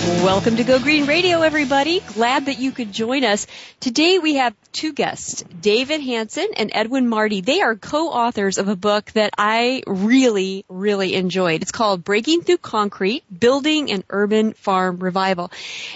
Welcome to Go Green Radio, everybody. Glad that you could join us. Today we have two guests, David Hanson and Edwin Marty. They are co-authors of a book that I really, really enjoyed. It's called Breaking Through Concrete, Building an Urban Farm Revival.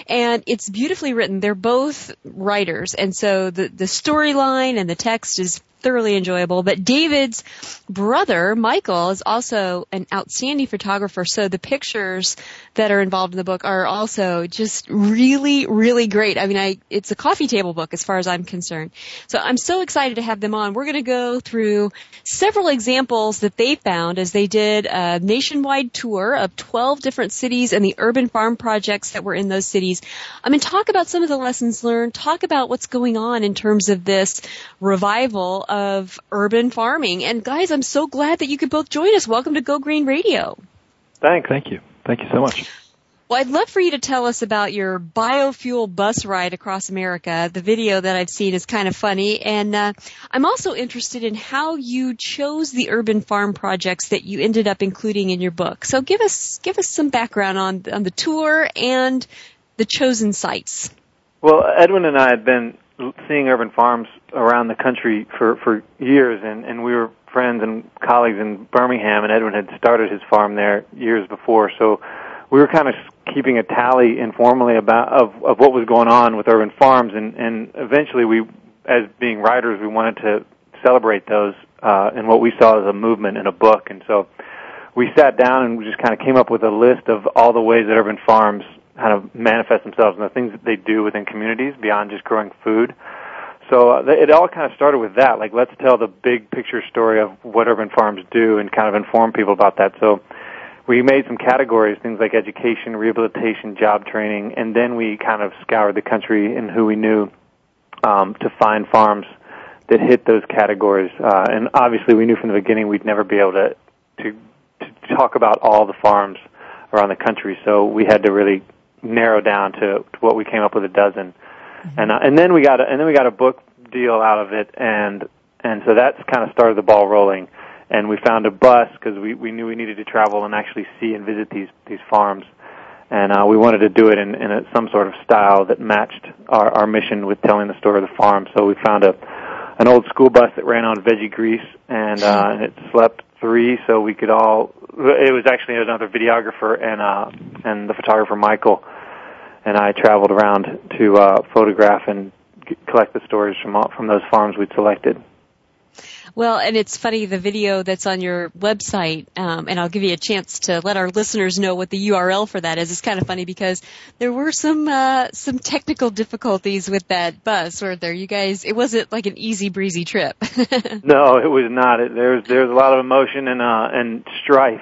And it's beautifully written. They're both writers. And so the, the storyline and the text is thoroughly enjoyable. But David's brother, Michael, is also an outstanding photographer. So the pictures that are involved in the book are also just really, really great. I mean, I, it's a coffee table book as far as I'm concerned. So I'm so excited to have them on. We're going to go through several examples that they found as they did a nationwide tour of 12 different cities and the urban farm projects that were in those cities. Going to talk about some of the lessons learned, talk about what's going on in terms of this revival of urban farming. And guys, I'm so glad that you could both join us. Welcome to Go Green Radio. Thanks. Thank you. Thank you so much. Well, I'd love for you to tell us about your biofuel bus ride across America. The video that I've seen is kind of funny, and uh, I'm also interested in how you chose the urban farm projects that you ended up including in your book. So, give us give us some background on on the tour and the chosen sites. Well, Edwin and I had been seeing urban farms around the country for for years, and and we were friends and colleagues in Birmingham, and Edwin had started his farm there years before, so we were kind of keeping a tally informally about of of what was going on with urban farms, and and eventually we, as being writers, we wanted to celebrate those uh, and what we saw as a movement in a book, and so we sat down and we just kind of came up with a list of all the ways that urban farms kind of manifest themselves and the things that they do within communities beyond just growing food. So uh, it all kind of started with that. Like, let's tell the big picture story of what urban farms do and kind of inform people about that. So we made some categories, things like education, rehabilitation, job training, and then we kind of scoured the country and who we knew um, to find farms that hit those categories. Uh, and obviously, we knew from the beginning we'd never be able to to to talk about all the farms around the country. So we had to really narrow down to, to what we came up with a dozen. And uh, and then we got a, and then we got a book deal out of it, and and so that's kind of started the ball rolling and we found a bus because we we knew we needed to travel and actually see and visit these these farms, and uh, we wanted to do it in in a, some sort of style that matched our our mission with telling the story of the farm. So we found a an old school bus that ran on veggie grease, and uh, and it slept three, so we could all. It was actually another videographer and uh and the photographer Michael, and I traveled around to uh, photograph and collect the stories from from those farms we'd selected. Well, and it's funny the video that's on your website, um, and I'll give you a chance to let our listeners know what the URL for that is. It's kind of funny because there were some uh, some technical difficulties with that bus, weren't there? You guys, it wasn't like an easy breezy trip. no, it was not. It, there's there's a lot of emotion and uh, and strife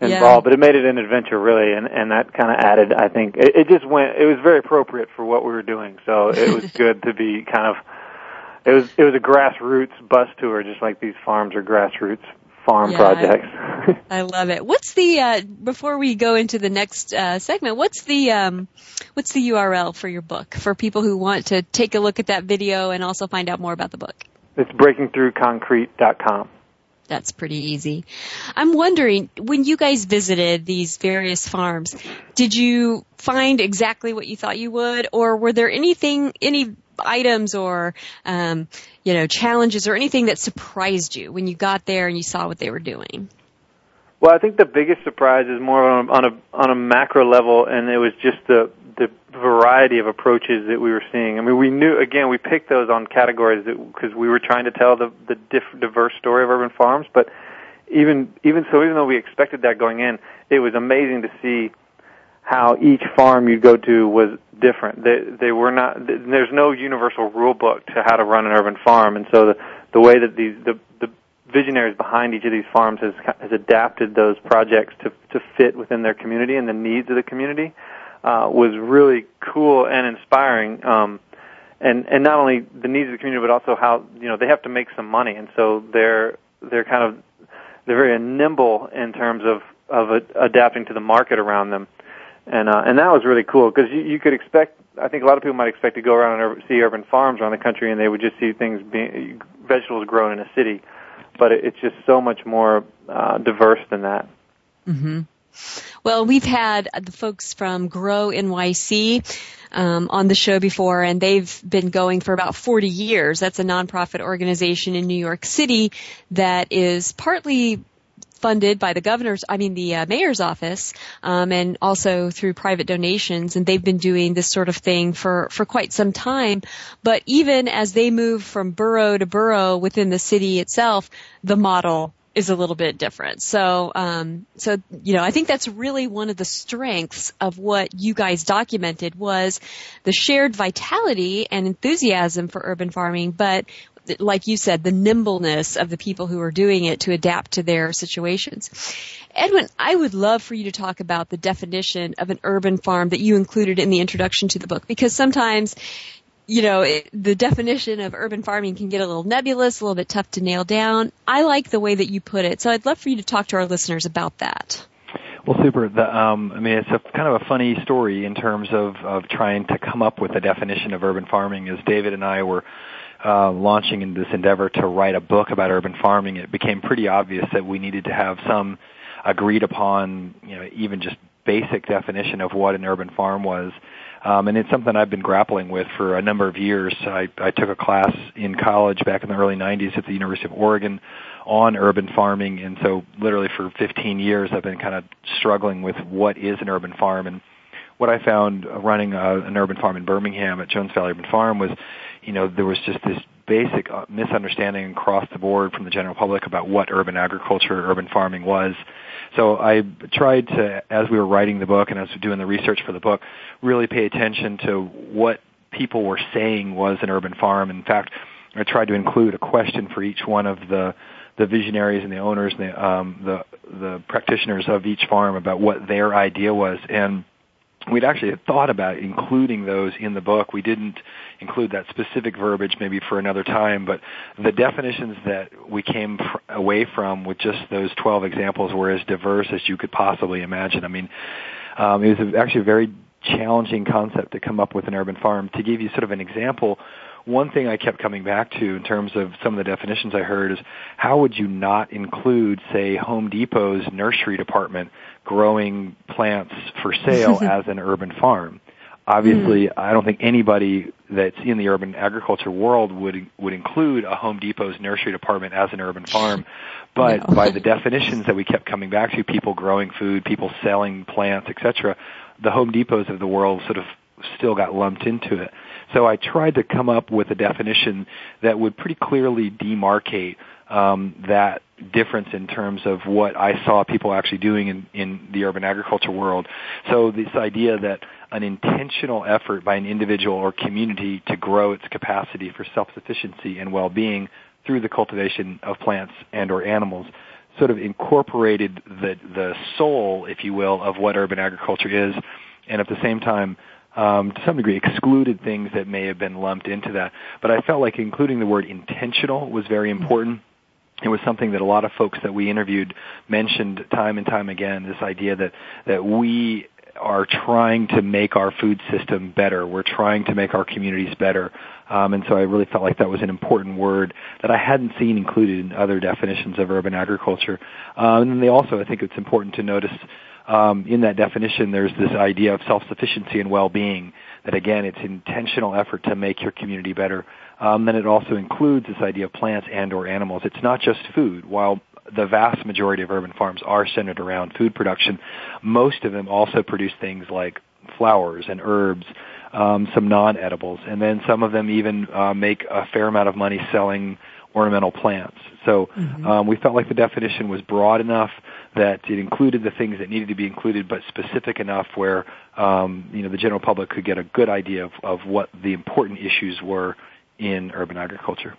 involved, yeah. but it made it an adventure really, and and that kind of added. I think it, it just went. It was very appropriate for what we were doing, so it was good to be kind of it was it was a grassroots bus tour, just like these farms are grassroots farm yeah, projects. I, I love it. What's the uh, before we go into the next uh, segment? What's the um, what's the URL for your book for people who want to take a look at that video and also find out more about the book? It's breakingthroughconcrete.com. That's pretty easy. I'm wondering, when you guys visited these various farms, did you find exactly what you thought you would, or were there anything, any items or um, you know challenges or anything that surprised you when you got there and you saw what they were doing? Well, I think the biggest surprise is more on a, on a on a macro level, and it was just the the variety of approaches that we were seeing. I mean, we knew again we picked those on categories because we were trying to tell the the diff- diverse story of urban farms. But even even so, even though we expected that going in, it was amazing to see how each farm you go to was different. They they were not. There's no universal rule book to how to run an urban farm, and so the the way that these the the visionaries behind each of these farms has has adapted those projects to to fit within their community and the needs of the community uh, was really cool and inspiring. Um, and and not only the needs of the community, but also how you know they have to make some money, and so they're they're kind of they're very nimble in terms of of a, adapting to the market around them, and uh, and that was really cool because you, you could expect. I think a lot of people might expect to go around and see urban farms around the country, and they would just see things being vegetables grown in a city, but it, it's just so much more uh, diverse than that. Mm-hmm. Well, we've had the folks from Grow NYC um, on the show before, and they've been going for about 40 years. That's a nonprofit organization in New York City that is partly funded by the governor's, I mean the uh, mayor's office, um, and also through private donations. And they've been doing this sort of thing for for quite some time. But even as they move from borough to borough within the city itself, the model is a little bit different. So, um, so you know, I think that's really one of the strengths of what you guys documented was the shared vitality and enthusiasm for urban farming, but like you said, the nimbleness of the people who are doing it to adapt to their situations. Edwin, I would love for you to talk about the definition of an urban farm that you included in the introduction to the book because sometimes you know, it, the definition of urban farming can get a little nebulous, a little bit tough to nail down. I like the way that you put it, so I'd love for you to talk to our listeners about that. Well, super. The, um, I mean, it's a kind of a funny story in terms of, of trying to come up with a definition of urban farming. As David and I were uh, launching in this endeavor to write a book about urban farming, it became pretty obvious that we needed to have some agreed upon, you know, even just basic definition of what an urban farm was. Um, and it's something I've been grappling with for a number of years. I, I took a class in college back in the early 90s at the University of Oregon on urban farming, and so literally for 15 years I've been kind of struggling with what is an urban farm. And what I found running a, an urban farm in Birmingham at Jones Valley Urban Farm was, you know, there was just this basic uh, misunderstanding across the board from the general public about what urban agriculture, urban farming was. So I tried to, as we were writing the book and as we were doing the research for the book, really pay attention to what people were saying was an urban farm. In fact, I tried to include a question for each one of the the visionaries and the owners and the um, the the practitioners of each farm about what their idea was and we'd actually thought about including those in the book. We didn't include that specific verbiage maybe for another time, but the definitions that we came away from with just those 12 examples were as diverse as you could possibly imagine. I mean, um, it was actually a very challenging concept to come up with an urban farm. To give you sort of an example, one thing I kept coming back to in terms of some of the definitions I heard is how would you not include, say, Home Depot's nursery department growing plants for sale as an urban farm? Obviously, mm. I don't think anybody that's in the urban agriculture world would would include a Home Depot's nursery department as an urban farm. But no. by the definitions that we kept coming back to, people growing food, people selling plants, etc., the Home Depots of the world sort of still got lumped into it. So I tried to come up with a definition that would pretty clearly demarcate um, that difference in terms of what I saw people actually doing in, in the urban agriculture world. So this idea that an intentional effort by an individual or community to grow its capacity for self-sufficiency and well-being through the cultivation of plants and or animals sort of incorporated the the soul, if you will, of what urban agriculture is, and at the same time um, to some degree excluded things that may have been lumped into that. But I felt like including the word intentional was very important. It was something that a lot of folks that we interviewed mentioned time and time again. This idea that that we are trying to make our food system better. We're trying to make our communities better. Um, and so I really felt like that was an important word that I hadn't seen included in other definitions of urban agriculture. Um, and then they also, I think it's important to notice um, in that definition, there's this idea of self-sufficiency and well-being. That again, it's intentional effort to make your community better. Um, then it also includes this idea of plants and/or animals. It's not just food. While the vast majority of urban farms are centered around food production, most of them also produce things like flowers and herbs, um, some non-edibles, and then some of them even uh, make a fair amount of money selling ornamental plants. So mm-hmm. um, we felt like the definition was broad enough that it included the things that needed to be included, but specific enough where um, you know the general public could get a good idea of, of what the important issues were in urban agriculture.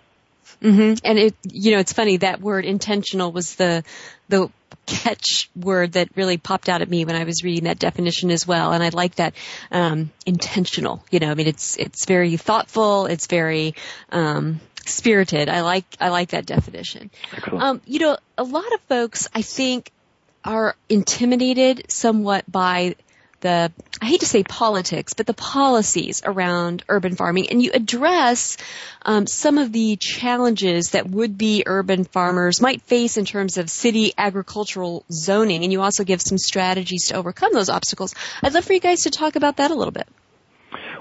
Mm-hmm. And it, you know, it's funny that word intentional was the the catch word that really popped out at me when I was reading that definition as well. And I like that um, intentional. You know, I mean, it's it's very thoughtful. It's very um, spirited. I like I like that definition. Um, you know, a lot of folks I think are intimidated somewhat by the I hate to say politics, but the policies around urban farming, and you address um, some of the challenges that would be urban farmers might face in terms of city agricultural zoning, and you also give some strategies to overcome those obstacles. I'd love for you guys to talk about that a little bit.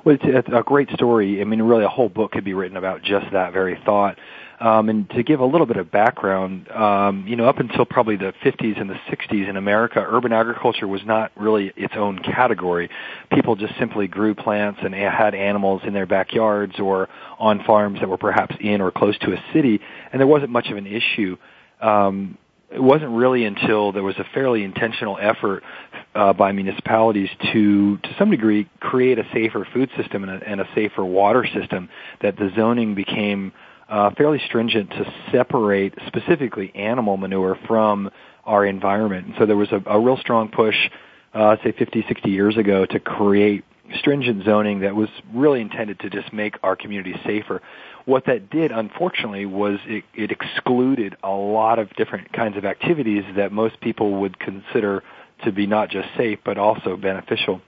Well, it's a great story. I mean, really, a whole book could be written about just that very thought. Um, and to give a little bit of background, um, you know, up until probably the 50s and the 60s in America, urban agriculture was not really its own category. People just simply grew plants and had animals in their backyards or on farms that were perhaps in or close to a city, and there wasn't much of an issue. Um, it wasn't really until there was a fairly intentional effort uh, by municipalities to, to some degree, create a safer food system and a, and a safer water system that the zoning became uh, fairly stringent to separate specifically animal manure from our environment. And so there was a, a real strong push, uh, say 50, 60 years ago, to create stringent zoning that was really intended to just make our communities safer. What that did, unfortunately, was it, it excluded a lot of different kinds of activities that most people would consider to be not just safe but also beneficial.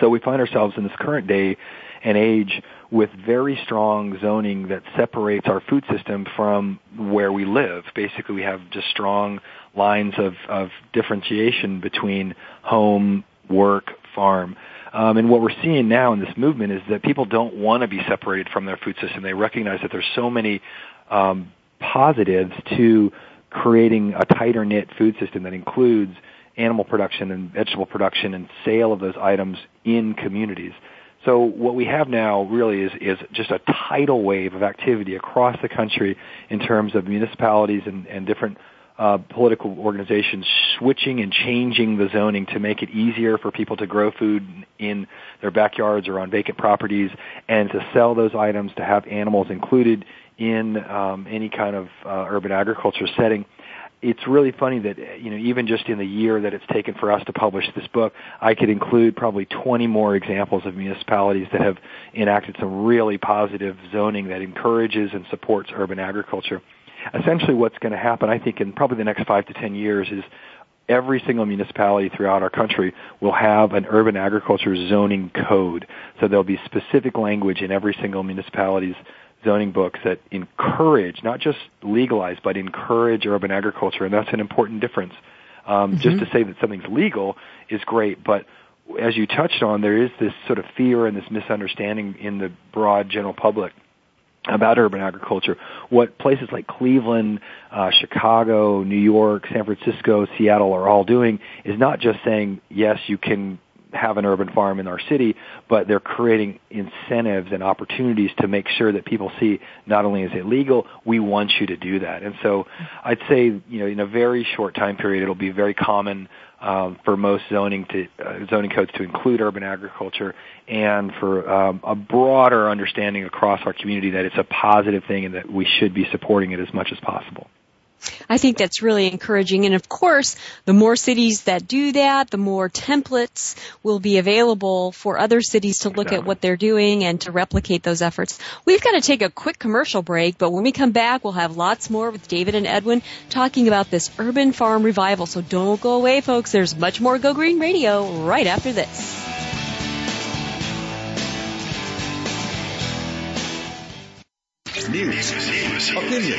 So we find ourselves in this current day and age with very strong zoning that separates our food system from where we live. Basically, we have just strong lines of, of differentiation between home, work, farm. Um, and what we're seeing now in this movement is that people don't want to be separated from their food system. They recognize that there's so many um, positives to creating a tighter knit food system that includes animal production and vegetable production and sale of those items in communities. So what we have now really is, is just a tidal wave of activity across the country in terms of municipalities and, and different uh, political organizations switching and changing the zoning to make it easier for people to grow food in their backyards or on vacant properties and to sell those items to have animals included in um, any kind of uh, urban agriculture setting it's really funny that you know even just in the year that it's taken for us to publish this book, I could include probably 20 more examples of municipalities that have enacted some really positive zoning that encourages and supports urban agriculture. Essentially, what's going to happen, I think, in probably the next five to 10 years is every single municipality throughout our country will have an urban agriculture zoning code. So there'll be specific language in every single municipality's zoning books that encourage, not just legalize, but encourage urban agriculture, and that's an important difference. Um, mm-hmm. Just to say that something's legal is great, but as you touched on, there is this sort of fear and this misunderstanding in the broad general public about urban agriculture. What places like Cleveland, uh, Chicago, New York, San Francisco, Seattle are all doing is not just saying, yes, you can have an urban farm in our city, but they're creating incentives and opportunities to make sure that people see not only is it legal, we want you to do that. And so I'd say, you know, in a very short time period, it'll be very common um, for most zoning to uh, zoning codes to include urban agriculture, and for um, a broader understanding across our community that it's a positive thing and that we should be supporting it as much as possible. I think that's really encouraging. And of course, the more cities that do that, the more templates will be available for other cities to look at what they're doing and to replicate those efforts. We've got to take a quick commercial break, but when we come back, we'll have lots more with David and Edwin talking about this urban farm revival. So don't go away, folks. There's much more Go Green Radio right after this. News, opinion,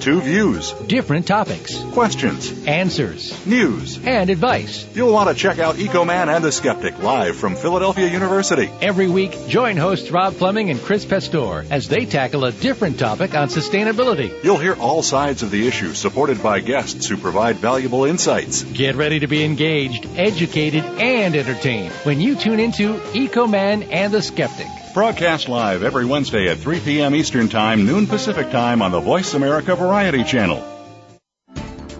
Two views, different topics, questions, answers, news, and advice. You'll want to check out EcoMan and the Skeptic live from Philadelphia University. Every week, join hosts Rob Fleming and Chris Pastor as they tackle a different topic on sustainability. You'll hear all sides of the issue supported by guests who provide valuable insights. Get ready to be engaged, educated, and entertained when you tune into EcoMan and the Skeptic. Broadcast live every Wednesday at 3 p.m. Eastern Time, noon Pacific Time on the Voice America Variety Channel.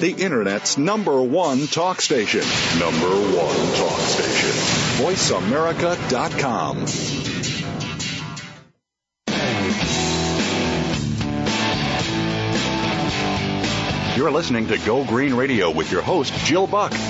The Internet's number one talk station. Number one talk station. VoiceAmerica.com. You're listening to Go Green Radio with your host, Jill Buck.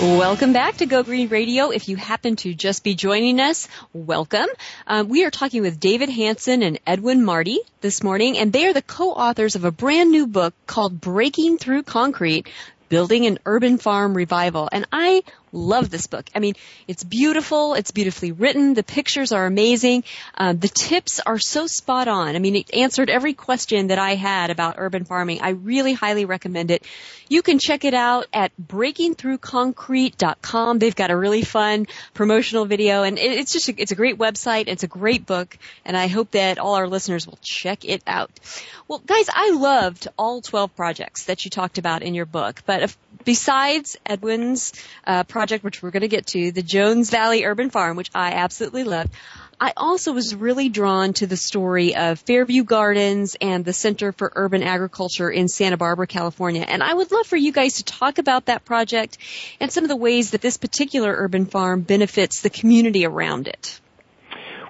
Welcome back to Go Green Radio. If you happen to just be joining us, welcome. Um, we are talking with David Hanson and Edwin Marty this morning, and they are the co-authors of a brand new book called Breaking Through Concrete, Building an Urban Farm Revival. And I love this book. I mean, it's beautiful. It's beautifully written. The pictures are amazing. Um, the tips are so spot on. I mean, it answered every question that I had about urban farming. I really highly recommend it. You can check it out at breakingthroughconcrete.com. They've got a really fun promotional video and it's just, a, it's a great website. It's a great book and I hope that all our listeners will check it out. Well, guys, I loved all 12 projects that you talked about in your book, but if, besides Edwin's uh, project, which we're going to get to, the Jones Valley Urban Farm, which I absolutely loved, I also was really drawn to the story of Fairview Gardens and the Center for Urban Agriculture in Santa Barbara, California. And I would love for you guys to talk about that project and some of the ways that this particular urban farm benefits the community around it.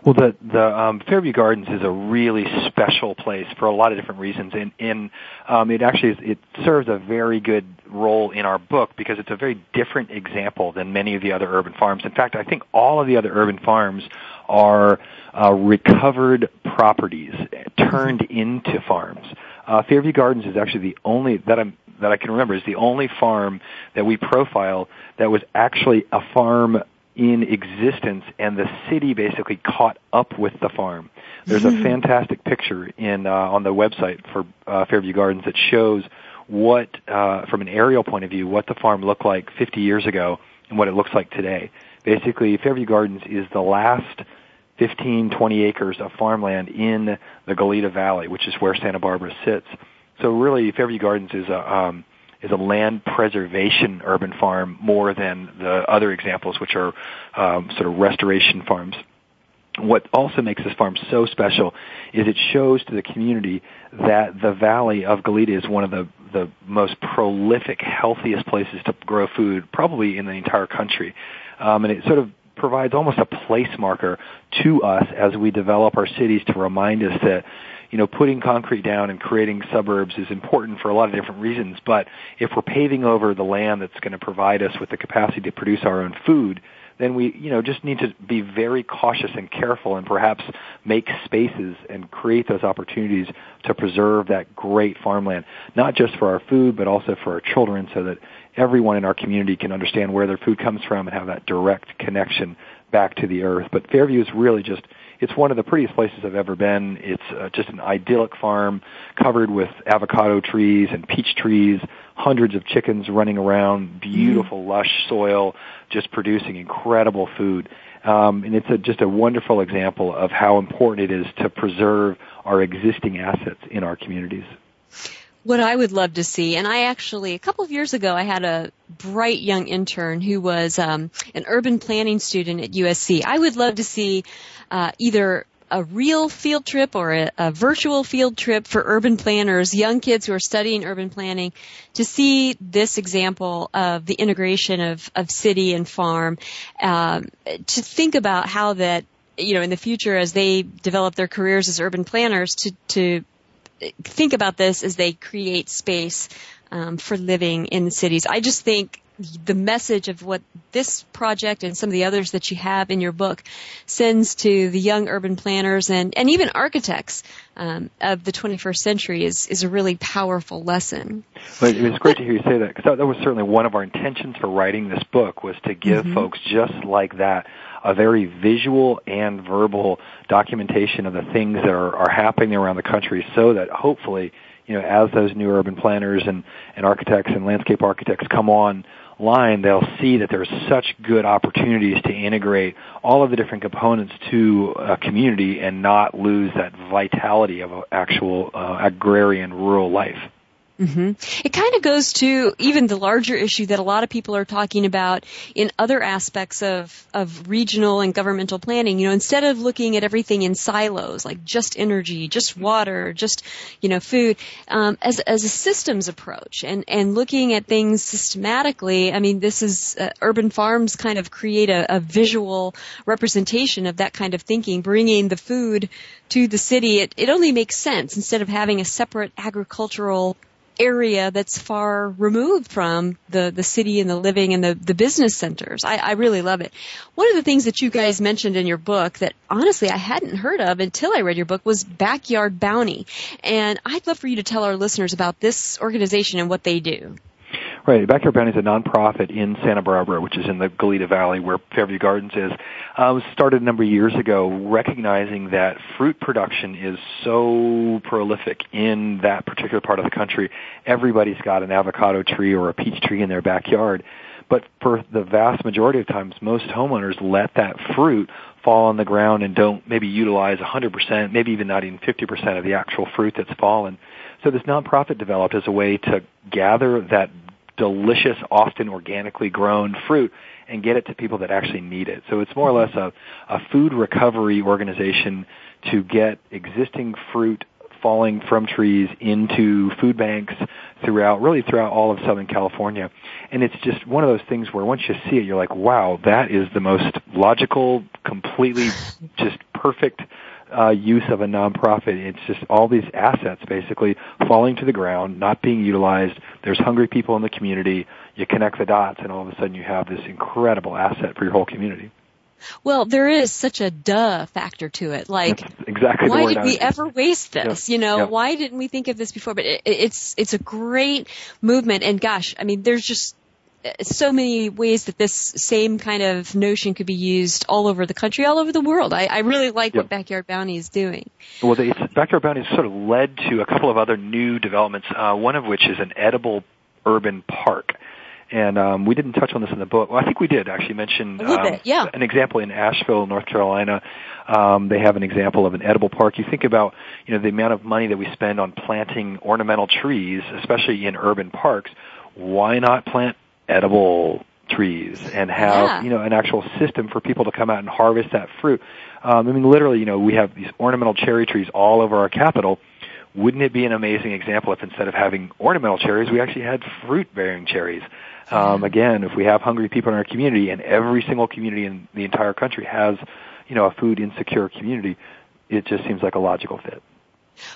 Well, the the um, Fairview Gardens is a really special place for a lot of different reasons, and in um, it actually is, it serves a very good role in our book because it's a very different example than many of the other urban farms. In fact, I think all of the other urban farms are uh, recovered properties turned into farms. Uh, Fairview Gardens is actually the only that I'm that I can remember is the only farm that we profile that was actually a farm in existence and the city basically caught up with the farm. There's a mm-hmm. fantastic picture in uh, on the website for uh, Fairview Gardens that shows what uh, from an aerial point of view what the farm looked like 50 years ago and what it looks like today. Basically, Fairview Gardens is the last 15, 20 acres of farmland in the Goleta Valley, which is where Santa Barbara sits. So really, Fairview Gardens is a um, is a land preservation urban farm more than the other examples, which are um, sort of restoration farms. What also makes this farm so special is it shows to the community that the valley of Goleta is one of the, the most prolific, healthiest places to grow food, probably in the entire country. Um, and it sort of provides almost a place marker to us as we develop our cities to remind us that you know, putting concrete down and creating suburbs is important for a lot of different reasons, but if we're paving over the land that's going to provide us with the capacity to produce our own food, then we, you know, just need to be very cautious and careful and perhaps make spaces and create those opportunities to preserve that great farmland, not just for our food, but also for our children so that everyone in our community can understand where their food comes from and have that direct connection back to the earth. But Fairview is really just it's one of the prettiest places I've ever been. It's uh, just an idyllic farm covered with avocado trees and peach trees, hundreds of chickens running around, beautiful mm. lush soil, just producing incredible food. Um, and it's a, just a wonderful example of how important it is to preserve our existing assets in our communities what I would love to see, and I actually a couple of years ago I had a bright young intern who was um, an urban planning student at USC. I would love to see uh, either a real field trip or a, a, virtual field trip for urban planners, young kids who are studying urban planning, to see this example of the integration of, of city and farm, um, to think about how that, you know, in the future as they develop their careers as urban planners, to, to think about this as they create space um, for living in cities. I just think the message of what this project and some of the others that you have in your book sends to the young urban planners and, and even architects um, of the 21st century is, is a really powerful lesson. Well, it was great to hear you say that because that, that was certainly one of our intentions for writing this book was to give mm-hmm. folks just like that a very visual and verbal documentation of the things that are, are happening around the country so that hopefully you know, as those new urban planners and, and architects and landscape architects come on line, they'll see that there's such good opportunities to integrate all of the different components to a community and not lose that vitality of actual uh, agrarian rural life. Mm-hmm. It kind of goes to even the larger issue that a lot of people are talking about in other aspects of, of regional and governmental planning. You know, instead of looking at everything in silos, like just energy, just water, just, you know, food, um, as, as a systems approach and, and looking at things systematically, I mean, this is, uh, urban farms kind of create a, a visual representation of that kind of thinking, bringing the food to the city. It, it only makes sense instead of having a separate agricultural area that's far removed from the, the city and the living and the, the business centers. I, I really love it. One of the things that you guys mentioned in your book that honestly I hadn't heard of until I read your book was Backyard Bounty. And I'd love for you to tell our listeners about this organization and what they do. Right. Backyard Bounty is a nonprofit in Santa Barbara, which is in the Goleta Valley where Fairview Gardens is. Uh, started a number of years ago recognizing that fruit production is so prolific in that particular part of the country. Everybody's got an avocado tree or a peach tree in their backyard. But for the vast majority of times, most homeowners let that fruit fall on the ground and don't maybe utilize 100%, maybe even not even 50% of the actual fruit that's fallen. So this nonprofit developed as a way to gather that delicious, often organically grown fruit and get it to people that actually need it. So it's more or less a, a food recovery organization to get existing fruit falling from trees into food banks throughout, really throughout all of Southern California. And it's just one of those things where once you see it, you're like, wow, that is the most logical, completely just perfect uh, use of a nonprofit. It's just all these assets basically falling to the ground, not being utilized. There's hungry people in the community. You connect the dots, and all of a sudden you have this incredible asset for your whole community. Well, there is such a duh factor to it. Like, That's exactly. Why did we ever waste this? You know, why didn't we think of this before? But it, it's it's a great movement, and gosh, I mean, there's just so many ways that this same kind of notion could be used all over the country, all over the world. I, I really like yep. what Backyard Bounty is doing. Well, the, Backyard Bounty has sort of led to a couple of other new developments, uh, one of which is an edible urban park. And um, we didn't touch on this in the book. Well, I think we did actually mention um, bit, yeah. an example in Asheville, North Carolina. Um, they have an example of an edible park. You think about you know the amount of money that we spend on planting ornamental trees, especially in urban parks. Why not plant edible trees and have yeah. you know an actual system for people to come out and harvest that fruit. Um, I mean, literally, you know, we have these ornamental cherry trees all over our capital. Wouldn't it be an amazing example if instead of having ornamental cherries, we actually had fruit-bearing cherries? Um, again, if we have hungry people in our community, and every single community in the entire country has, you know, a food insecure community, it just seems like a logical fit.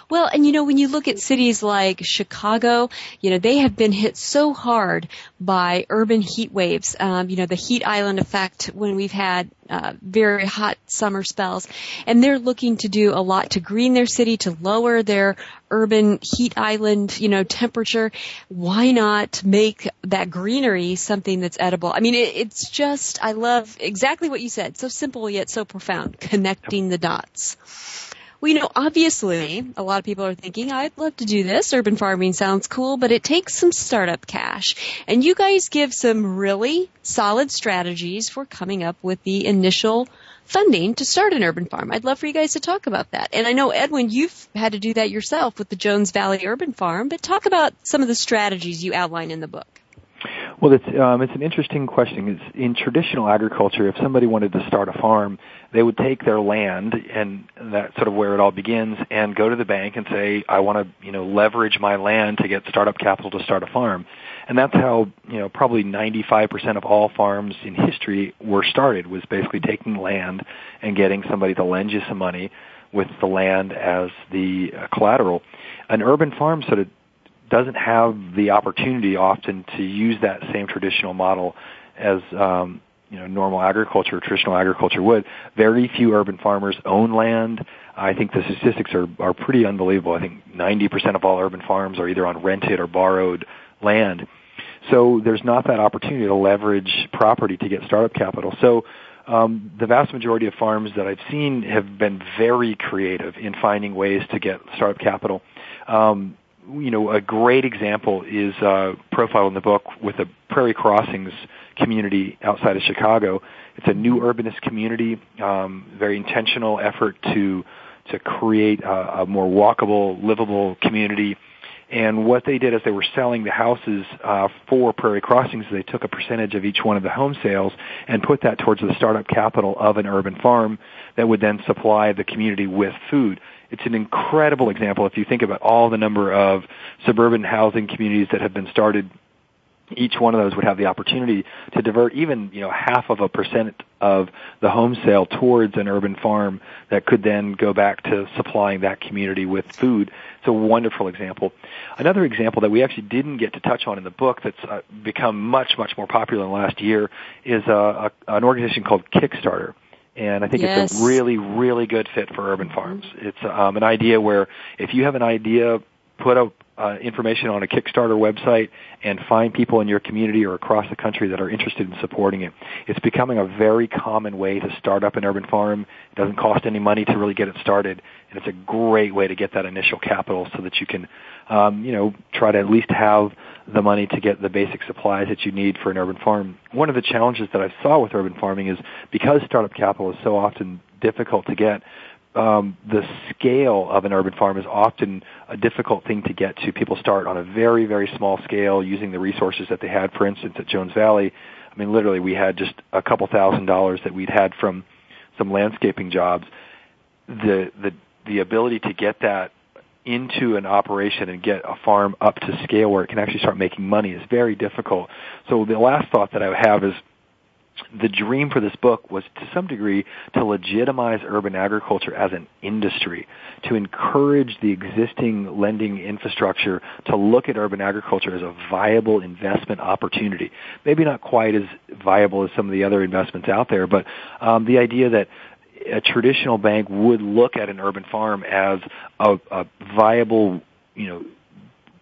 Well, and you know, when you look at cities like Chicago, you know, they have been hit so hard by urban heat waves. Um, you know, the heat island effect when we've had uh, very hot summer spells, and they're looking to do a lot to green their city, to lower their urban heat island, you know, temperature. Why not make that greenery something that's edible? I mean, it, it's just, I love exactly what you said. So simple yet so profound, connecting the dots. Well, you know, obviously, a lot of people are thinking, I'd love to do this. Urban farming sounds cool, but it takes some startup cash. And you guys give some really solid strategies for coming up with the initial funding to start an urban farm. I'd love for you guys to talk about that. And I know, Edwin, you've had to do that yourself with the Jones Valley Urban Farm, but talk about some of the strategies you outline in the book. Well, it's um, it's an interesting question. It's, in traditional agriculture, if somebody wanted to start a farm, they would take their land, and that's sort of where it all begins, and go to the bank and say, "I want to, you know, leverage my land to get startup capital to start a farm." And that's how, you know, probably 95% of all farms in history were started was basically taking land and getting somebody to lend you some money with the land as the uh, collateral. An urban farm sort of doesn't have the opportunity often to use that same traditional model as um, you know normal agriculture, traditional agriculture would. Very few urban farmers own land. I think the statistics are are pretty unbelievable. I think 90% of all urban farms are either on rented or borrowed land. So there's not that opportunity to leverage property to get startup capital. So um, the vast majority of farms that I've seen have been very creative in finding ways to get startup capital. Um, you know, a great example is uh, profile in the book with the Prairie Crossings community outside of Chicago. It's a new urbanist community, um, very intentional effort to to create a, a more walkable, livable community. And what they did is they were selling the houses uh, for Prairie Crossings. They took a percentage of each one of the home sales and put that towards the startup capital of an urban farm that would then supply the community with food. It's an incredible example if you think about all the number of suburban housing communities that have been started each one of those would have the opportunity to divert even you know half of a percent of the home sale towards an urban farm that could then go back to supplying that community with food. It's a wonderful example. Another example that we actually didn't get to touch on in the book that's uh, become much much more popular in the last year is uh, a, an organization called Kickstarter and I think yes. it's a really, really good fit for urban farms. It's um, an idea where if you have an idea, put up uh, information on a Kickstarter website and find people in your community or across the country that are interested in supporting it. It's becoming a very common way to start up an urban farm. It doesn't cost any money to really get it started, and it's a great way to get that initial capital so that you can, um, you know, try to at least have the money to get the basic supplies that you need for an urban farm. One of the challenges that I saw with urban farming is because startup capital is so often difficult to get, um, the scale of an urban farm is often a difficult thing to get to. People start on a very, very small scale using the resources that they had. For instance, at Jones Valley, I mean, literally, we had just a couple thousand dollars that we'd had from some landscaping jobs. The the the ability to get that into an operation and get a farm up to scale where it can actually start making money is very difficult. So the last thought that I have is the dream for this book was to some degree to legitimize urban agriculture as an industry, to encourage the existing lending infrastructure to look at urban agriculture as a viable investment opportunity. Maybe not quite as viable as some of the other investments out there, but um, the idea that a traditional bank would look at an urban farm as a, a viable, you know,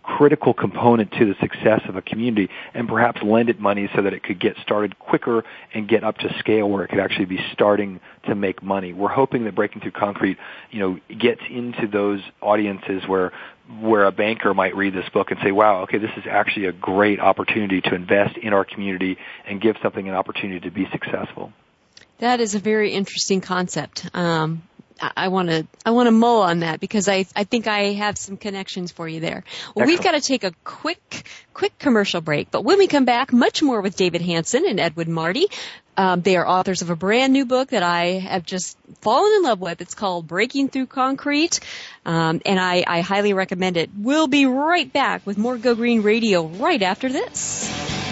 critical component to the success of a community and perhaps lend it money so that it could get started quicker and get up to scale where it could actually be starting to make money. We're hoping that Breaking Through Concrete, you know, gets into those audiences where where a banker might read this book and say, wow, okay, this is actually a great opportunity to invest in our community and give something an opportunity to be successful. That is a very interesting concept. Um, I want to I want to mull on that because I I think I have some connections for you there. Well, Excellent. we've got to take a quick quick commercial break, but when we come back, much more with David Hanson and Edwin Marty. Um, they are authors of a brand new book that I have just fallen in love with. It's called Breaking Through Concrete, um, and I, I highly recommend it. We'll be right back with more Go Green Radio right after this.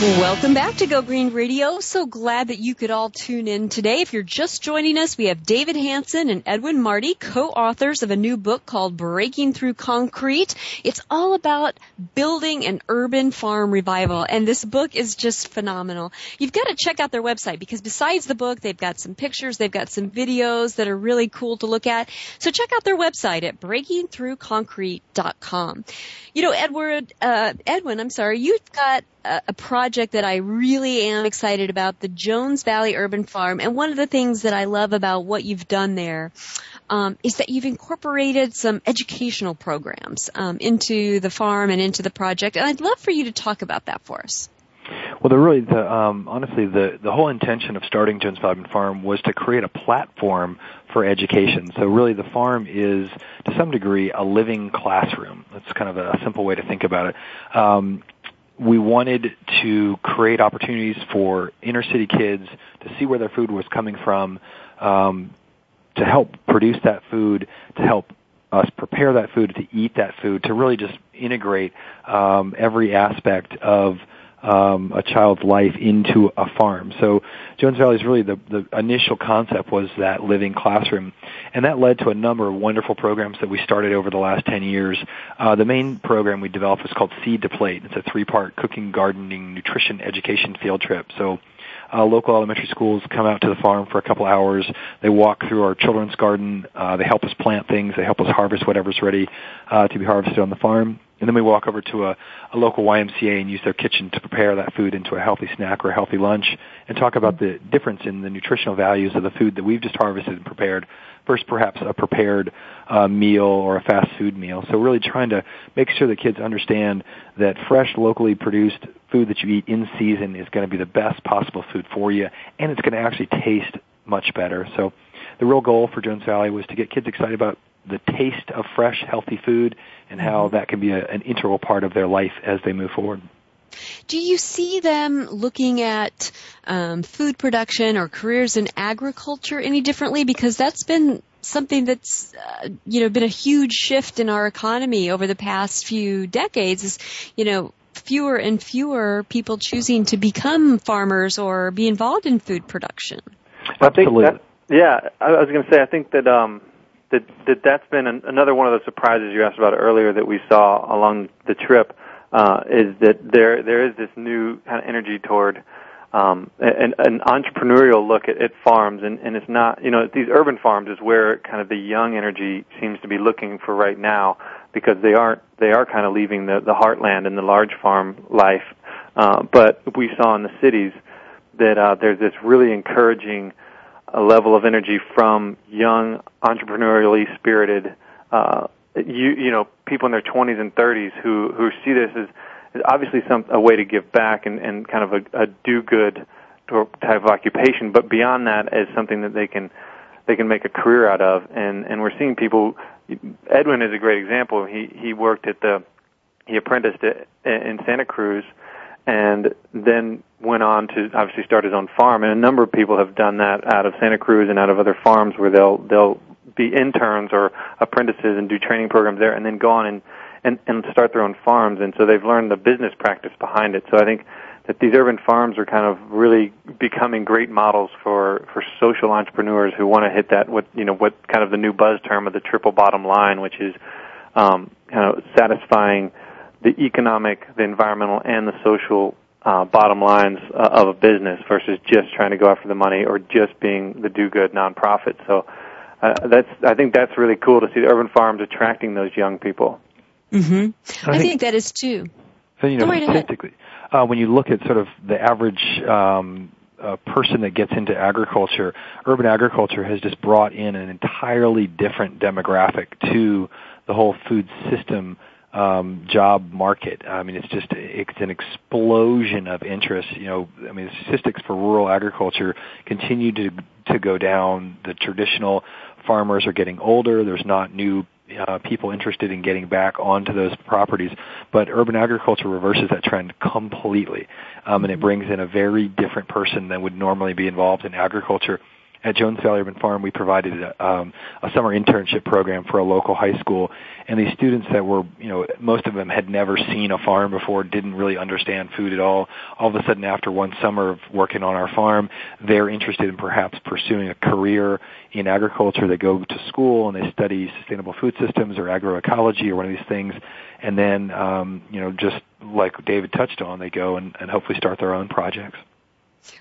Welcome back to Go Green Radio. So glad that you could all tune in today. If you're just joining us, we have David Hanson and Edwin Marty, co-authors of a new book called Breaking Through Concrete. It's all about building an urban farm revival, and this book is just phenomenal. You've got to check out their website because besides the book, they've got some pictures, they've got some videos that are really cool to look at. So check out their website at breakingthroughconcrete.com. You know, Edward, uh, Edwin, I'm sorry, you've got a, project that I really am excited about, the Jones Valley Urban Farm. And one of the things that I love about what you've done there um, is that you've incorporated some educational programs um, into the farm and into the project. And I'd love for you to talk about that for us. Well, really, the, um, honestly, the the whole intention of starting Jones Valley Farm was to create a platform for education. So really, the farm is to some degree a living classroom. That's kind of a simple way to think about it. Um, we wanted to create opportunities for inner city kids to see where their food was coming from, um, to help produce that food, to help us prepare that food, to eat that food, to really just integrate um, every aspect of um, a child's life into a farm. So Jones Valley is really the, the initial concept was that living classroom, and that led to a number of wonderful programs that we started over the last 10 years. Uh, the main program we developed was called Seed to Plate. It's a three-part cooking, gardening, nutrition, education field trip. So uh, local elementary schools come out to the farm for a couple hours. They walk through our children's garden. Uh, they help us plant things. They help us harvest whatever's ready uh, to be harvested on the farm. And then we walk over to a, a local YMCA and use their kitchen to prepare that food into a healthy snack or a healthy lunch and talk about the difference in the nutritional values of the food that we've just harvested and prepared versus perhaps a prepared uh, meal or a fast food meal. So really trying to make sure that kids understand that fresh, locally produced food that you eat in season is going to be the best possible food for you and it's going to actually taste much better. So the real goal for Jones Valley was to get kids excited about the taste of fresh, healthy food and how that can be a, an integral part of their life as they move forward. Do you see them looking at um, food production or careers in agriculture any differently? Because that's been something that's uh, you know been a huge shift in our economy over the past few decades. Is you know fewer and fewer people choosing to become farmers or be involved in food production. Absolutely. That, yeah, I was going to say I think that um, that, that that's been an, another one of the surprises you asked about earlier that we saw along the trip uh, is that there there is this new kind of energy toward um, an, an entrepreneurial look at, at farms, and, and it's not, you know, these urban farms is where kind of the young energy seems to be looking for right now because they aren't, they are kind of leaving the, the heartland and the large farm life. Uh, but we saw in the cities that uh, there's this really encouraging uh, level of energy from young, entrepreneurially spirited, uh, you, you know, people in their 20s and 30s who, who see this as obviously some a way to give back and, and kind of a, a do good type of occupation, but beyond that as something that they can they can make a career out of. And and we're seeing people. Edwin is a great example. He he worked at the he apprenticed at, in Santa Cruz, and then went on to obviously start his own farm. And a number of people have done that out of Santa Cruz and out of other farms where they'll they'll be interns or apprentices and do training programs there, and then go on and and, and start their own farms. And so they've learned the business practice behind it. So I think that these urban farms are kind of really becoming great models for, for social entrepreneurs who want to hit that, what, you know, what kind of the new buzz term of the triple bottom line, which is, um, kind of satisfying the economic, the environmental, and the social uh, bottom lines uh, of a business versus just trying to go after the money or just being the do-good nonprofit. So uh, that's I think that's really cool to see the urban farms attracting those young people. Mm-hmm. I, I think, think, that is too. So you know, right statistically, uh, when you look at sort of the average um, uh, person that gets into agriculture, urban agriculture has just brought in an entirely different demographic to the whole food system um, job market. I mean, it's just it's an explosion of interest. You know, I mean, the statistics for rural agriculture continue to to go down. The traditional farmers are getting older. There's not new uh, people interested in getting back onto those properties. But urban agriculture reverses that trend completely, um, and it brings in a very different person than would normally be involved in agriculture at Jones Valley Urban Farm, we provided a, um, a summer internship program for a local high school, and these students that were, you know, most of them had never seen a farm before, didn't really understand food at all. All of a sudden, after one summer of working on our farm, they're interested in perhaps pursuing a career in agriculture. They go to school and they study sustainable food systems or agroecology or one of these things, and then, um, you know, just like David touched on, they go and, and hopefully start their own projects.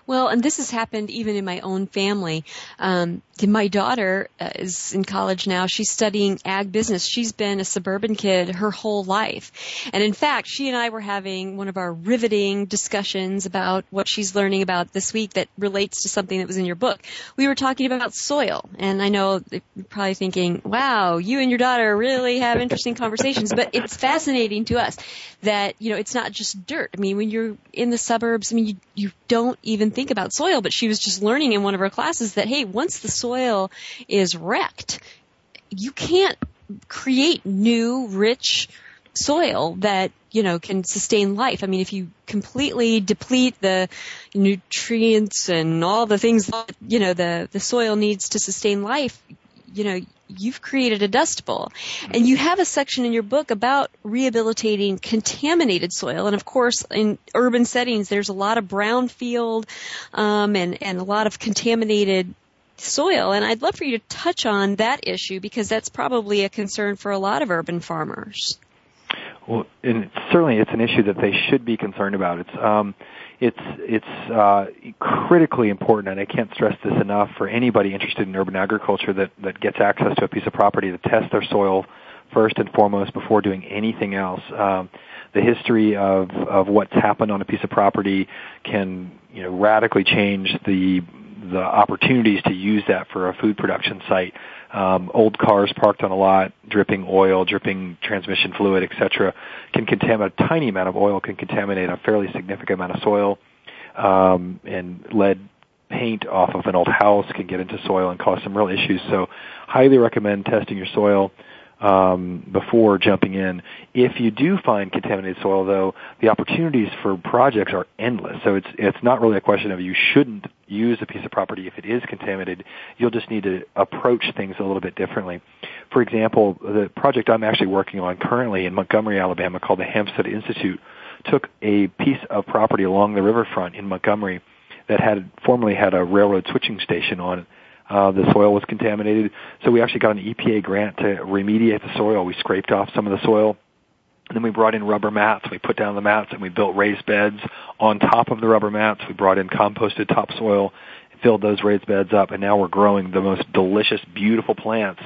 Well, and this has happened even in my own family. Um, my daughter uh, is in college now. She's studying ag business. She's been a suburban kid her whole life. And in fact, she and I were having one of our riveting discussions about what she's learning about this week that relates to something that was in your book. We were talking about soil. And I know you're probably thinking, wow, you and your daughter really have interesting conversations, but it's fascinating to us that, you know, it's not just dirt. I mean, when you're in the suburbs, I mean, you, you don't even think about soil, but she was just learning in one of her classes that, hey, once the soil is wrecked, you can't create new, rich soil that, you know, can sustain life. I mean, if you completely deplete the nutrients and all the things that, you know, the, the soil needs to sustain life, you know, you've created a dust bowl. And you have a section in your book about rehabilitating contaminated soil. And of course, in urban settings, there's a lot of brownfield um, and, and a lot of contaminated soil. And I'd love for you to touch on that issue because that's probably a concern for a lot of urban farmers. Well, and certainly it's an issue that they should be concerned about. It's um, it's it's uh, critically important, and I can't stress this enough for anybody interested in urban agriculture that that gets access to a piece of property to test their soil first and foremost before doing anything else. Um, the history of of what's happened on a piece of property can you know radically change the the opportunities to use that for a food production site um, old cars parked on a lot, dripping oil, dripping transmission fluid, etc., can contaminate a tiny amount of oil can contaminate a fairly significant amount of soil, um, and lead paint off of an old house can get into soil and cause some real issues. So, highly recommend testing your soil um, before jumping in. If you do find contaminated soil, though, the opportunities for projects are endless. So it's it's not really a question of you shouldn't use a piece of property if it is contaminated. You'll just need to approach things a little bit differently. For example, the project I'm actually working on currently in Montgomery, Alabama, called the Hampstead Institute, took a piece of property along the riverfront in Montgomery that had formerly had a railroad switching station on it uh, the soil was contaminated. So we actually got an EPA grant to remediate the soil. We scraped off some of the soil And then we brought in rubber mats. We put down the mats and we built raised beds on top of the rubber mats. We brought in composted topsoil, filled those raised beds up, and now we're growing the most delicious, beautiful plants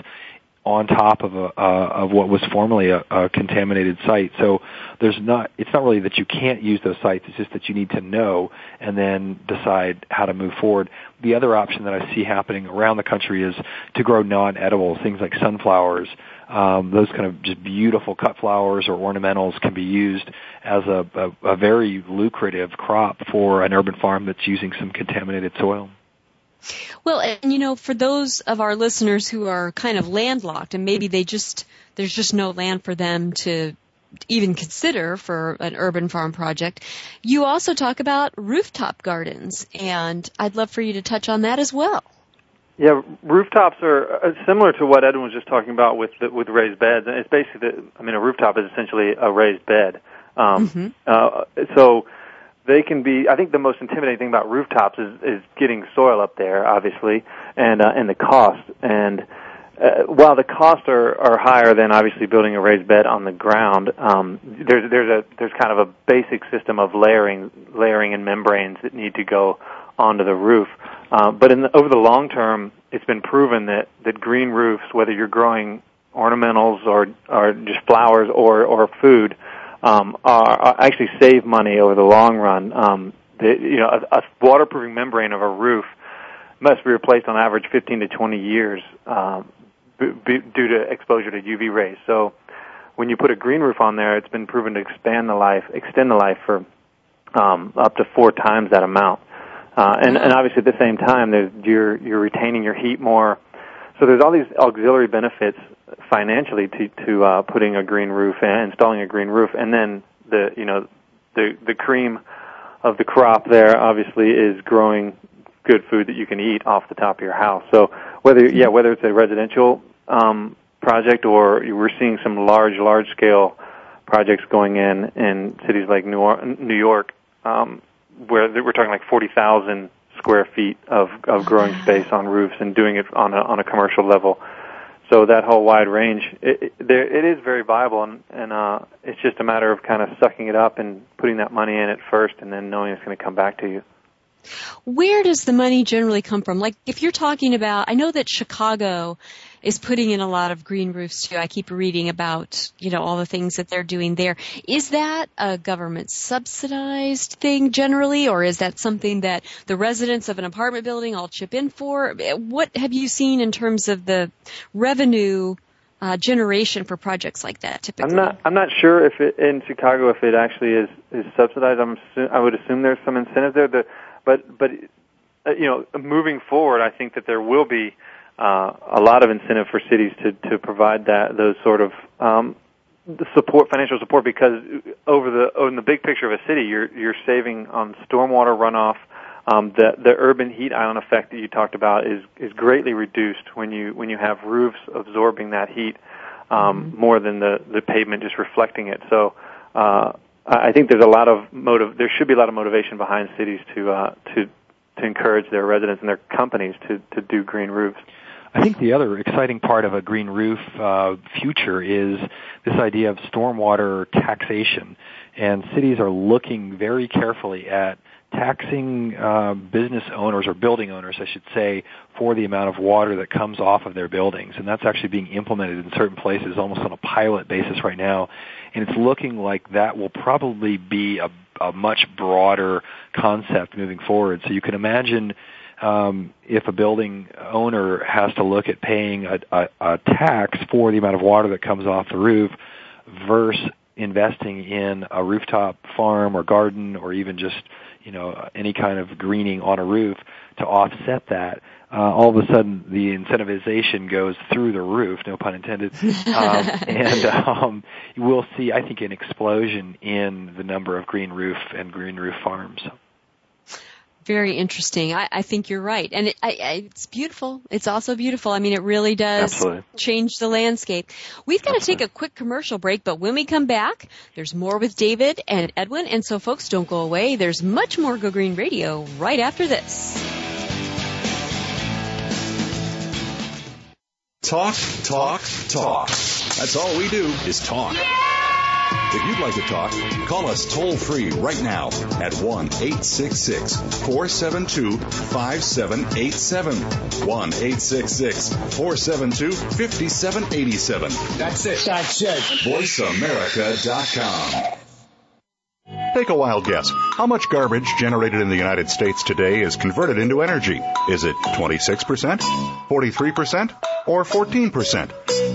on top of a uh, of what was formerly a, a contaminated site. So there's not it's not really that you can't use those sites. It's just that you need to know and then decide how to move forward. The other option that I see happening around the country is to grow non-edible things like sunflowers. Um, those kind of just beautiful cut flowers or ornamentals can be used as a, a, a very lucrative crop for an urban farm that's using some contaminated soil. Well, and you know, for those of our listeners who are kind of landlocked and maybe they just, there's just no land for them to even consider for an urban farm project, you also talk about rooftop gardens and I'd love for you to touch on that as well. Yeah, rooftops are uh, similar to what Edwin was just talking about with the, with raised beds. It's basically, the, I mean, a rooftop is essentially a raised bed. Um, mm-hmm. uh, so they can be. I think the most intimidating thing about rooftops is is getting soil up there, obviously, and uh, and the cost. And uh, while the costs are are higher than obviously building a raised bed on the ground, um, there's there's a there's kind of a basic system of layering layering and membranes that need to go onto the roof. Uh, but in the, over the long term, it's been proven that that green roofs, whether you're growing ornamentals or or just flowers or or food, um, are, are actually save money over the long run. Um, the, you know, a, a waterproofing membrane of a roof must be replaced on average 15 to 20 years um, b- b- due to exposure to UV rays. So when you put a green roof on there, it's been proven to expand the life, extend the life for um, up to four times that amount. Uh, and, and obviously at the same time, there's, you're, you're retaining your heat more. So there's all these auxiliary benefits financially to to uh, putting a green roof and installing a green roof, and then the you know the the cream of the crop there obviously is growing good food that you can eat off the top of your house. So whether yeah whether it's a residential um, project or we're seeing some large large scale projects going in in cities like New York, New York um, where we're talking like forty thousand square feet of of growing space on roofs and doing it on a on a commercial level so that whole wide range, it, it, there, it is very viable, and, and uh, it's just a matter of kind of sucking it up and putting that money in it first, and then knowing it's going to come back to you. Where does the money generally come from? Like, if you're talking about, I know that Chicago is putting in a lot of green roofs too. I keep reading about, you know, all the things that they're doing there. Is that a government subsidized thing generally, or is that something that the residents of an apartment building all chip in for? What have you seen in terms of the revenue uh, generation for projects like that typically? I'm not. I'm not sure if it, in Chicago if it actually is is subsidized. I'm. I would assume there's some incentive there. The, but but uh, you know, moving forward, I think that there will be uh, a lot of incentive for cities to to provide that those sort of um, support, financial support, because over the in the big picture of a city, you're you're saving on stormwater runoff. Um, the the urban heat island effect that you talked about is is greatly reduced when you when you have roofs absorbing that heat um, mm-hmm. more than the the pavement just reflecting it. So. Uh, I think there's a lot of motive. There should be a lot of motivation behind cities to uh, to to encourage their residents and their companies to to do green roofs. I think the other exciting part of a green roof uh, future is this idea of stormwater taxation. And cities are looking very carefully at taxing uh, business owners or building owners, I should say, for the amount of water that comes off of their buildings. And that's actually being implemented in certain places almost on a pilot basis right now. And it's looking like that will probably be a, a much broader concept moving forward. So you can imagine um, if a building owner has to look at paying a, a, a tax for the amount of water that comes off the roof versus investing in a rooftop farm or garden or even just you know any kind of greening on a roof to offset that uh, all of a sudden the incentivization goes through the roof no pun intended. Um, and um, we'll see i think an explosion in the number of green roof and green roof farms very interesting. I, I think you're right, and it, I, I, it's beautiful. It's also beautiful. I mean, it really does Absolutely. change the landscape. We've got Absolutely. to take a quick commercial break, but when we come back, there's more with David and Edwin. And so, folks, don't go away. There's much more Go Green Radio right after this. Talk, talk, talk. That's all we do is talk. Yeah! If you'd like to talk, call us toll free right now at 1 866 472 5787. 1 866 472 5787. That's it. That's it. VoiceAmerica.com. Take a wild guess. How much garbage generated in the United States today is converted into energy? Is it 26%, 43%, or 14%?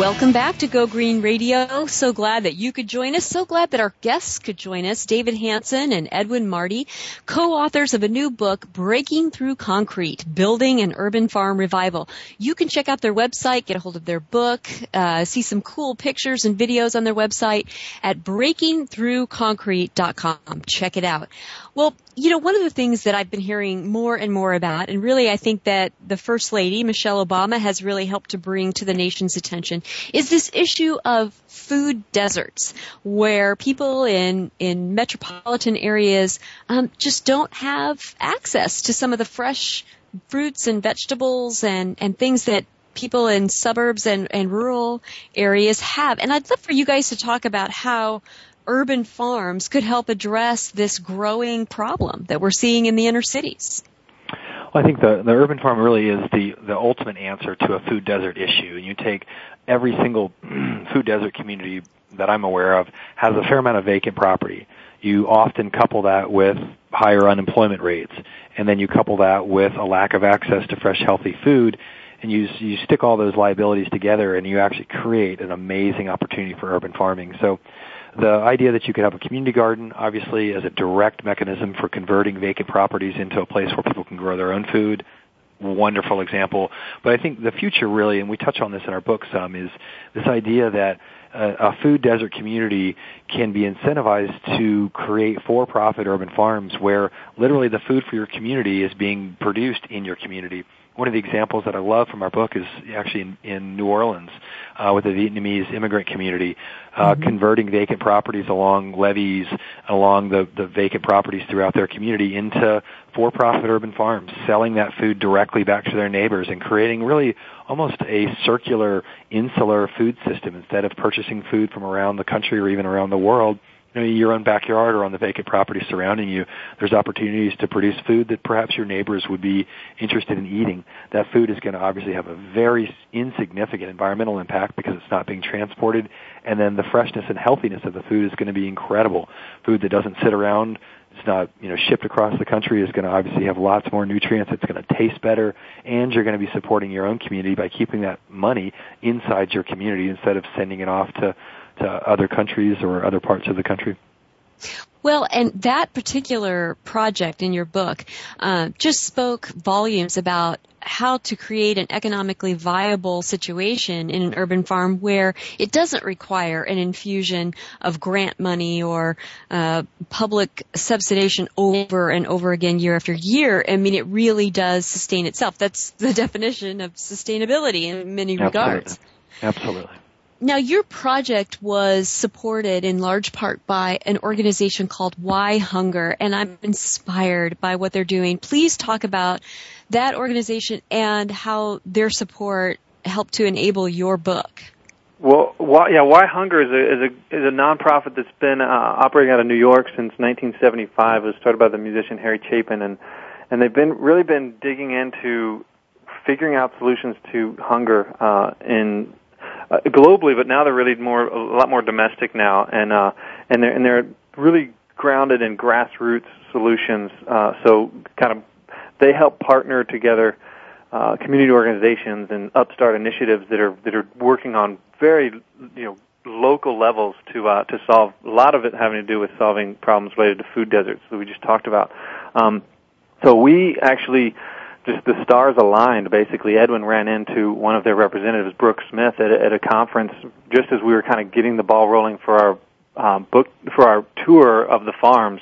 Welcome back to Go Green Radio. So glad that you could join us. So glad that our guests could join us. David Hanson and Edwin Marty, co-authors of a new book, Breaking Through Concrete, Building an Urban Farm Revival. You can check out their website, get a hold of their book, uh, see some cool pictures and videos on their website at breakingthroughconcrete.com. Check it out. Well, you know, one of the things that I've been hearing more and more about, and really I think that the First Lady, Michelle Obama, has really helped to bring to the nation's attention, is this issue of food deserts, where people in, in metropolitan areas um, just don't have access to some of the fresh fruits and vegetables and, and things that people in suburbs and, and rural areas have. And I'd love for you guys to talk about how urban farms could help address this growing problem that we're seeing in the inner cities? Well, I think the, the urban farm really is the, the ultimate answer to a food desert issue. And you take every single food desert community that I'm aware of has a fair amount of vacant property. You often couple that with higher unemployment rates, and then you couple that with a lack of access to fresh, healthy food, and you you stick all those liabilities together, and you actually create an amazing opportunity for urban farming. So the idea that you could have a community garden, obviously, as a direct mechanism for converting vacant properties into a place where people can grow their own food, wonderful example. But I think the future really, and we touch on this in our book some, is this idea that uh, a food desert community can be incentivized to create for-profit urban farms where literally the food for your community is being produced in your community one of the examples that I love from our book is actually in, in New Orleans uh, with the Vietnamese immigrant community, uh, mm-hmm. converting vacant properties along levees, along the, the vacant properties throughout their community into for-profit urban farms, selling that food directly back to their neighbors and creating really almost a circular, insular food system instead of purchasing food from around the country or even around the world you know, your own backyard or on the vacant property surrounding you, there's opportunities to produce food that perhaps your neighbors would be interested in eating. That food is going to obviously have a very insignificant environmental impact because it's not being transported, and then the freshness and healthiness of the food is going to be incredible. Food that doesn't sit around, it's not, you know, shipped across the country is going to obviously have lots more nutrients. It's going to taste better, and you're going to be supporting your own community by keeping that money inside your community instead of sending it off to to other countries or other parts of the country. Well, and that particular project in your book uh, just spoke volumes about how to create an economically viable situation in an urban farm where it doesn't require an infusion of grant money or uh, public subsidization over and over again year after year. I mean, it really does sustain itself. That's the definition of sustainability in many Absolutely. regards. Absolutely. Now, your project was supported in large part by an organization called Why Hunger, and I'm inspired by what they're doing. Please talk about that organization and how their support helped to enable your book. Well, why, yeah, Why Hunger is a is a is a nonprofit that's been uh, operating out of New York since 1975. It was started by the musician Harry Chapin, and and they've been really been digging into figuring out solutions to hunger uh, in uh, globally, but now they're really more a lot more domestic now, and uh, and they're and they're really grounded in grassroots solutions. Uh, so kind of they help partner together uh, community organizations and upstart initiatives that are that are working on very you know local levels to uh, to solve a lot of it having to do with solving problems related to food deserts that we just talked about. Um, so we actually just the stars aligned. Basically, Edwin ran into one of their representatives, Brooke Smith, at a, at a conference just as we were kind of getting the ball rolling for our um, book for our tour of the farms,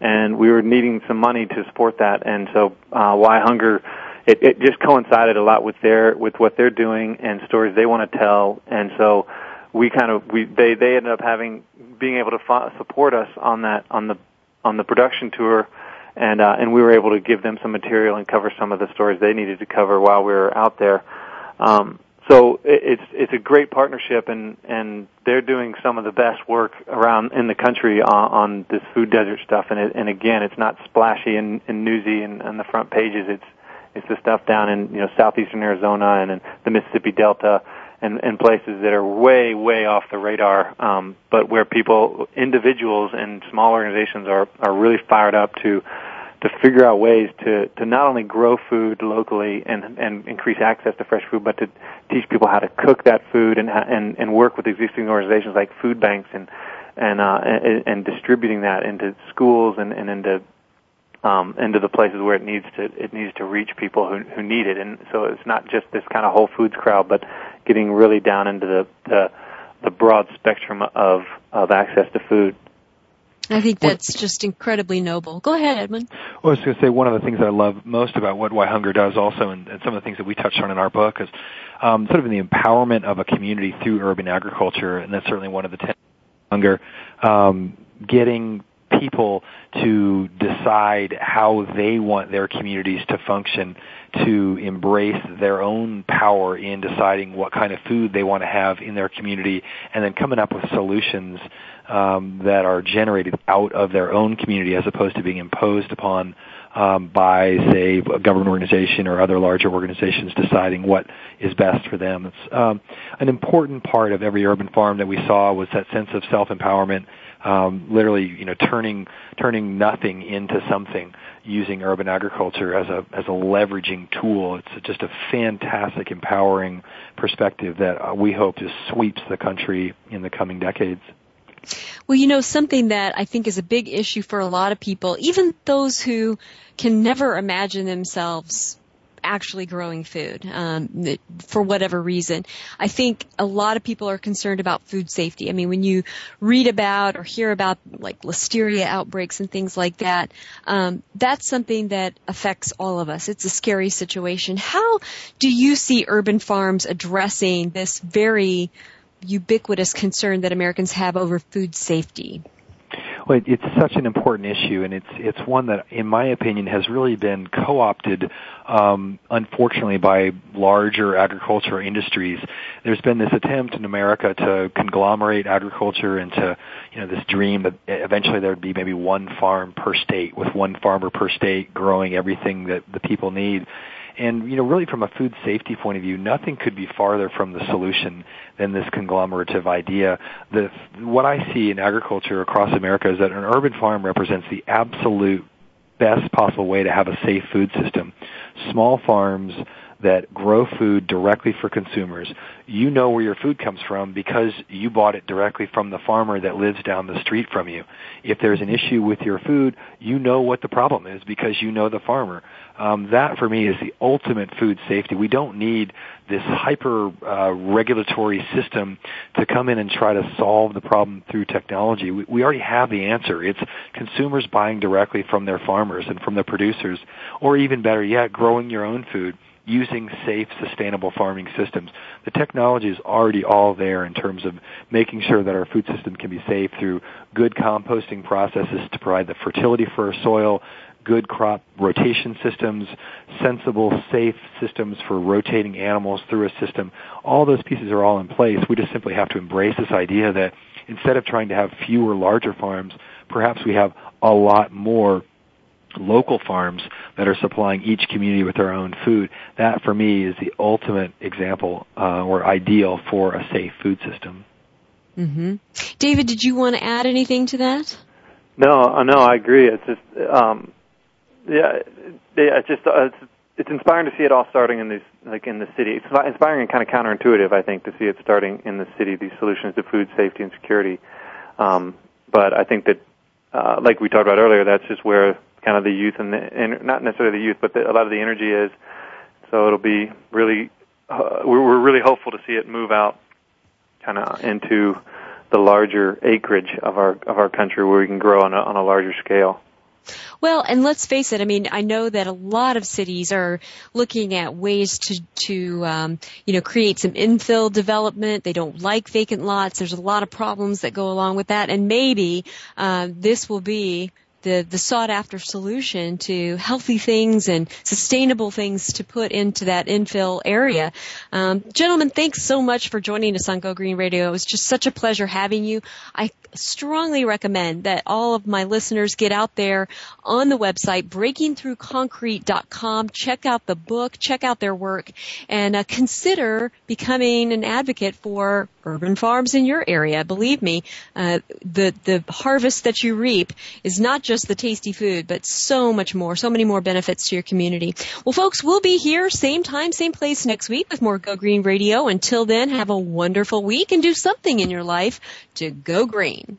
and we were needing some money to support that. And so, uh, Why Hunger? It, it just coincided a lot with their with what they're doing and stories they want to tell. And so, we kind of we they they ended up having being able to fo- support us on that on the on the production tour and uh, and we were able to give them some material and cover some of the stories they needed to cover while we were out there. Um, so it, it's it's a great partnership, and and they're doing some of the best work around in the country on, on this food desert stuff. And it, and again, it's not splashy and, and newsy and on the front pages. It's it's the stuff down in you know southeastern Arizona and in the Mississippi Delta and, and places that are way, way off the radar, um, but where people, individuals and small organizations are, are really fired up to, to figure out ways to, to not only grow food locally and, and increase access to fresh food, but to teach people how to cook that food and, and, and work with existing organizations like food banks and, and, uh, and, and distributing that into schools and, and into um, into the places where it needs to it needs to reach people who who need it. And so it's not just this kind of Whole Foods crowd, but getting really down into the the, the broad spectrum of of access to food. I think that's just incredibly noble. Go ahead, Edmund. Well, I was going to say one of the things that I love most about what Why Hunger does, also, and, and some of the things that we touched on in our book, is um, sort of in the empowerment of a community through urban agriculture, and that's certainly one of the ten hunger. Um, getting people to decide how they want their communities to function, to embrace their own power in deciding what kind of food they want to have in their community, and then coming up with solutions um, that are generated out of their own community as opposed to being imposed upon um, by, say, a government organization or other larger organizations deciding what is best for them. It's um, an important part of every urban farm that we saw was that sense of self-empowerment um, literally, you know, turning turning nothing into something using urban agriculture as a as a leveraging tool. It's just a fantastic, empowering perspective that uh, we hope just sweeps the country in the coming decades. Well, you know, something that I think is a big issue for a lot of people, even those who can never imagine themselves actually growing food um, for whatever reason. I think a lot of people are concerned about food safety. I mean, when you read about or hear about like listeria outbreaks and things like that, um, that's something that affects all of us. It's a scary situation. How do you see urban farms addressing this very ubiquitous concern that Americans have over food safety? Well, it's such an important issue, and it's it's one that, in my opinion, has really been co-opted, um, unfortunately, by larger agricultural industries. There's been this attempt in America to conglomerate agriculture into, you know, this dream that eventually there would be maybe one farm per state, with one farmer per state growing everything that the people need. And, you know, really from a food safety point of view, nothing could be farther from the solution than this conglomerative idea. The, what I see in agriculture across America is that an urban farm represents the absolute best possible way to have a safe food system. Small farms that grow food directly for consumers. You know where your food comes from because you bought it directly from the farmer that lives down the street from you. If there's an issue with your food, you know what the problem is because you know the farmer. Um, that for me is the ultimate food safety. We don't need this hyper uh, regulatory system to come in and try to solve the problem through technology. We, we already have the answer. It's consumers buying directly from their farmers and from the producers, or even better yet, growing your own food using safe, sustainable farming systems. The technology is already all there in terms of making sure that our food system can be safe through good composting processes to provide the fertility for our soil, good crop rotation systems, sensible, safe systems for rotating animals through a system. All those pieces are all in place. We just simply have to embrace this idea that instead of trying to have fewer larger farms, perhaps we have a lot more local farms that are supplying each community with their own food. That for me is the ultimate example uh, or ideal for a safe food system. Mm-hmm. David, did you want to add anything to that? No, uh, no, I agree. It's just, um, yeah, yeah, it's just uh, it's, it's inspiring to see it all starting in these, like in the city. It's inspiring and kind of counterintuitive, I think, to see it starting in the city. These solutions to food safety and security. Um, but I think that, uh, like we talked about earlier, that's just where kind of the youth and, the, and not necessarily the youth, but the, a lot of the energy is. So it'll be really, uh, we're, we're really hopeful to see it move out kind of into the larger acreage of our of our country where we can grow on a, on a larger scale. Well, and let's face it. I mean, I know that a lot of cities are looking at ways to to um, you know create some infill development. They don't like vacant lots. There's a lot of problems that go along with that, and maybe uh, this will be the, the sought after solution to healthy things and sustainable things to put into that infill area. Um, gentlemen, thanks so much for joining us on Go Green Radio. It was just such a pleasure having you. I strongly recommend that all of my listeners get out there on the website breakingthroughconcrete.com, check out the book, check out their work, and uh, consider becoming an advocate for urban farms in your area. Believe me, uh, the the harvest that you reap is not just just the tasty food, but so much more, so many more benefits to your community. Well, folks, we'll be here same time, same place next week with more Go Green Radio. Until then, have a wonderful week and do something in your life to go green.